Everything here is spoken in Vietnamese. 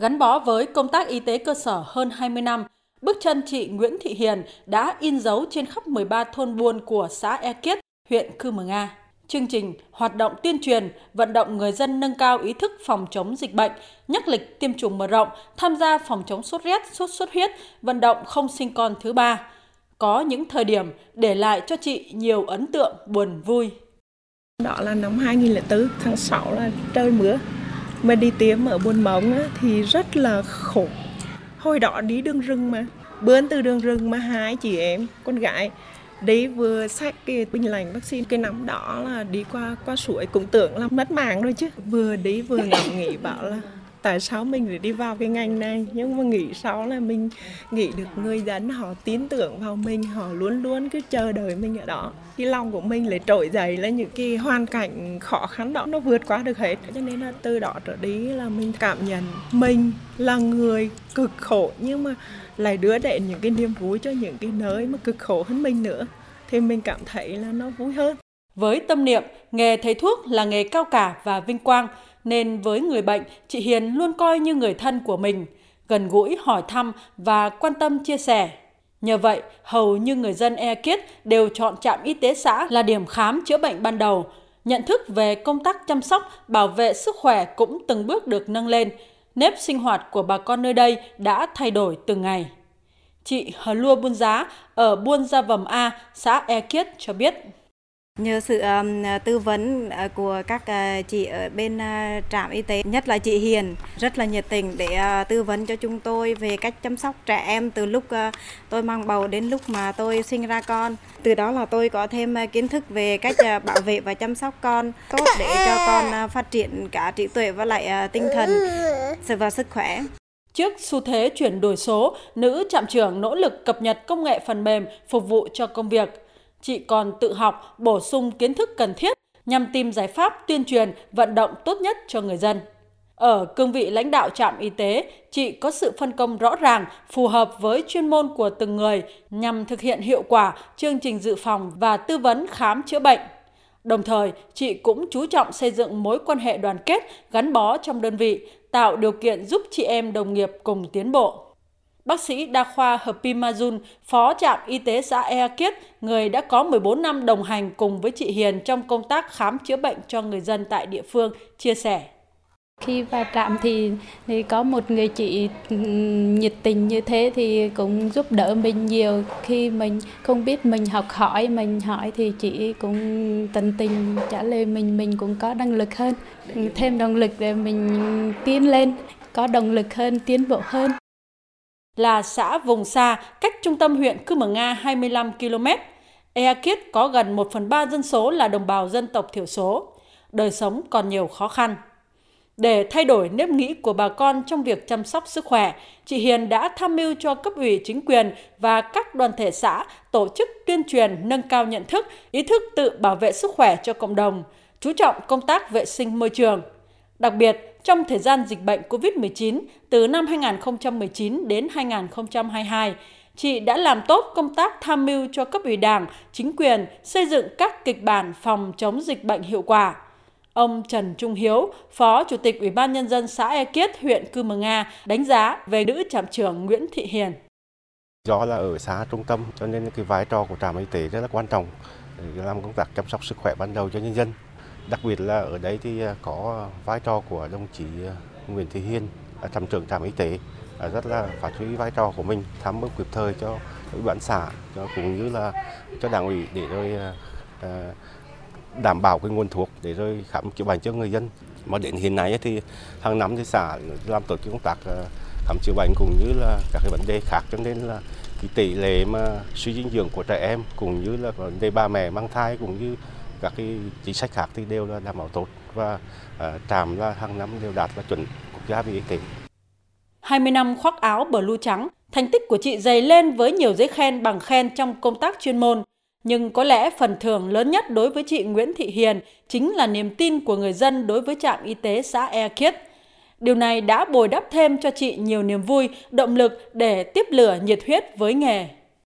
Gắn bó với công tác y tế cơ sở hơn 20 năm, bước chân chị Nguyễn Thị Hiền đã in dấu trên khắp 13 thôn buôn của xã E Kiết, huyện Cư Mờ Nga. Chương trình hoạt động tuyên truyền, vận động người dân nâng cao ý thức phòng chống dịch bệnh, nhắc lịch tiêm chủng mở rộng, tham gia phòng chống sốt rét, sốt xuất huyết, vận động không sinh con thứ ba. Có những thời điểm để lại cho chị nhiều ấn tượng buồn vui. Đó là năm 2004, tháng 6 là trời mưa. Mà đi tiêm ở buôn móng á, thì rất là khổ. Hồi đó đi đường rừng mà, bướn từ đường rừng mà hai chị em, con gái đi vừa xách cái bình lành vaccine cái nắm đó là đi qua qua suối cũng tưởng là mất mạng rồi chứ vừa đi vừa ngẫm nghĩ bảo là tại sao mình lại đi vào cái ngành này? Nhưng mà nghĩ sau là mình nghĩ được người dân họ tin tưởng vào mình, họ luôn luôn cứ chờ đợi mình ở đó. Cái lòng của mình lại trỗi dậy lên những cái hoàn cảnh khó khăn đó, nó vượt qua được hết. Cho nên là từ đó trở đi là mình cảm nhận mình là người cực khổ, nhưng mà lại đưa đến những cái niềm vui cho những cái nơi mà cực khổ hơn mình nữa. Thì mình cảm thấy là nó vui hơn với tâm niệm nghề thầy thuốc là nghề cao cả và vinh quang nên với người bệnh, chị Hiền luôn coi như người thân của mình, gần gũi hỏi thăm và quan tâm chia sẻ. Nhờ vậy, hầu như người dân E Kiết đều chọn trạm y tế xã là điểm khám chữa bệnh ban đầu. Nhận thức về công tác chăm sóc, bảo vệ sức khỏe cũng từng bước được nâng lên. Nếp sinh hoạt của bà con nơi đây đã thay đổi từng ngày. Chị Hờ Lua Buôn Giá ở Buôn Gia Vầm A, xã E Kiết cho biết. Nhờ sự um, tư vấn uh, của các uh, chị ở bên uh, trạm y tế, nhất là chị Hiền, rất là nhiệt tình để uh, tư vấn cho chúng tôi về cách chăm sóc trẻ em từ lúc uh, tôi mang bầu đến lúc mà tôi sinh ra con. Từ đó là tôi có thêm uh, kiến thức về cách uh, bảo vệ và chăm sóc con tốt để cho con uh, phát triển cả trí tuệ và lại uh, tinh thần và sức khỏe. Trước xu thế chuyển đổi số, nữ trạm trưởng nỗ lực cập nhật công nghệ phần mềm phục vụ cho công việc chị còn tự học, bổ sung kiến thức cần thiết nhằm tìm giải pháp tuyên truyền, vận động tốt nhất cho người dân. Ở cương vị lãnh đạo trạm y tế, chị có sự phân công rõ ràng, phù hợp với chuyên môn của từng người nhằm thực hiện hiệu quả chương trình dự phòng và tư vấn khám chữa bệnh. Đồng thời, chị cũng chú trọng xây dựng mối quan hệ đoàn kết, gắn bó trong đơn vị, tạo điều kiện giúp chị em đồng nghiệp cùng tiến bộ. Bác sĩ đa khoa Hợp Pimazun, phó trạm y tế xã Ea Kiết, người đã có 14 năm đồng hành cùng với chị Hiền trong công tác khám chữa bệnh cho người dân tại địa phương, chia sẻ. Khi vào trạm thì, thì có một người chị ừ, nhiệt tình như thế thì cũng giúp đỡ mình nhiều. Khi mình không biết mình học hỏi, mình hỏi thì chị cũng tận tình trả lời mình, mình cũng có năng lực hơn, ừ, thêm động lực để mình tiến lên, có động lực hơn, tiến bộ hơn là xã vùng xa cách trung tâm huyện Cư Mờ Nga 25 km. Ea Kiết có gần 1 phần 3 dân số là đồng bào dân tộc thiểu số. Đời sống còn nhiều khó khăn. Để thay đổi nếp nghĩ của bà con trong việc chăm sóc sức khỏe, chị Hiền đã tham mưu cho cấp ủy chính quyền và các đoàn thể xã tổ chức tuyên truyền nâng cao nhận thức, ý thức tự bảo vệ sức khỏe cho cộng đồng, chú trọng công tác vệ sinh môi trường. Đặc biệt, trong thời gian dịch bệnh COVID-19 từ năm 2019 đến 2022, chị đã làm tốt công tác tham mưu cho cấp ủy đảng, chính quyền xây dựng các kịch bản phòng chống dịch bệnh hiệu quả. Ông Trần Trung Hiếu, Phó Chủ tịch Ủy ban Nhân dân xã E Kiết, huyện Cư Mờ Nga, đánh giá về nữ trạm trưởng Nguyễn Thị Hiền. Do là ở xã trung tâm cho nên cái vai trò của trạm y tế rất là quan trọng làm công tác chăm sóc sức khỏe ban đầu cho nhân dân. Đặc biệt là ở đây thì à, có vai trò của đồng chí à, Nguyễn Thị Hiên, à, trạm trưởng trạm y tế rất là phát huy vai trò của mình tham mưu kịp thời cho ủy ban xã cũng như là cho đảng ủy để rồi đảm bảo cái nguồn thuốc để rồi khám chữa bệnh cho người dân. Mà đến hiện nay thì hàng năm thì xã làm tốt công tác khám chữa bệnh cũng như là các cái vấn đề khác cho nên là cái tỷ lệ mà suy dinh dưỡng của trẻ em cũng như là vấn đề bà mẹ mang thai cũng như các cái chính sách khác thì đều là đảm bảo tốt và uh, trạm là hàng năm đều đạt là chuẩn quốc gia về y tế. 20 năm khoác áo bờ blue trắng, thành tích của chị dày lên với nhiều giấy khen bằng khen trong công tác chuyên môn. Nhưng có lẽ phần thưởng lớn nhất đối với chị Nguyễn Thị Hiền chính là niềm tin của người dân đối với trạm y tế xã E Kiết. Điều này đã bồi đắp thêm cho chị nhiều niềm vui, động lực để tiếp lửa nhiệt huyết với nghề.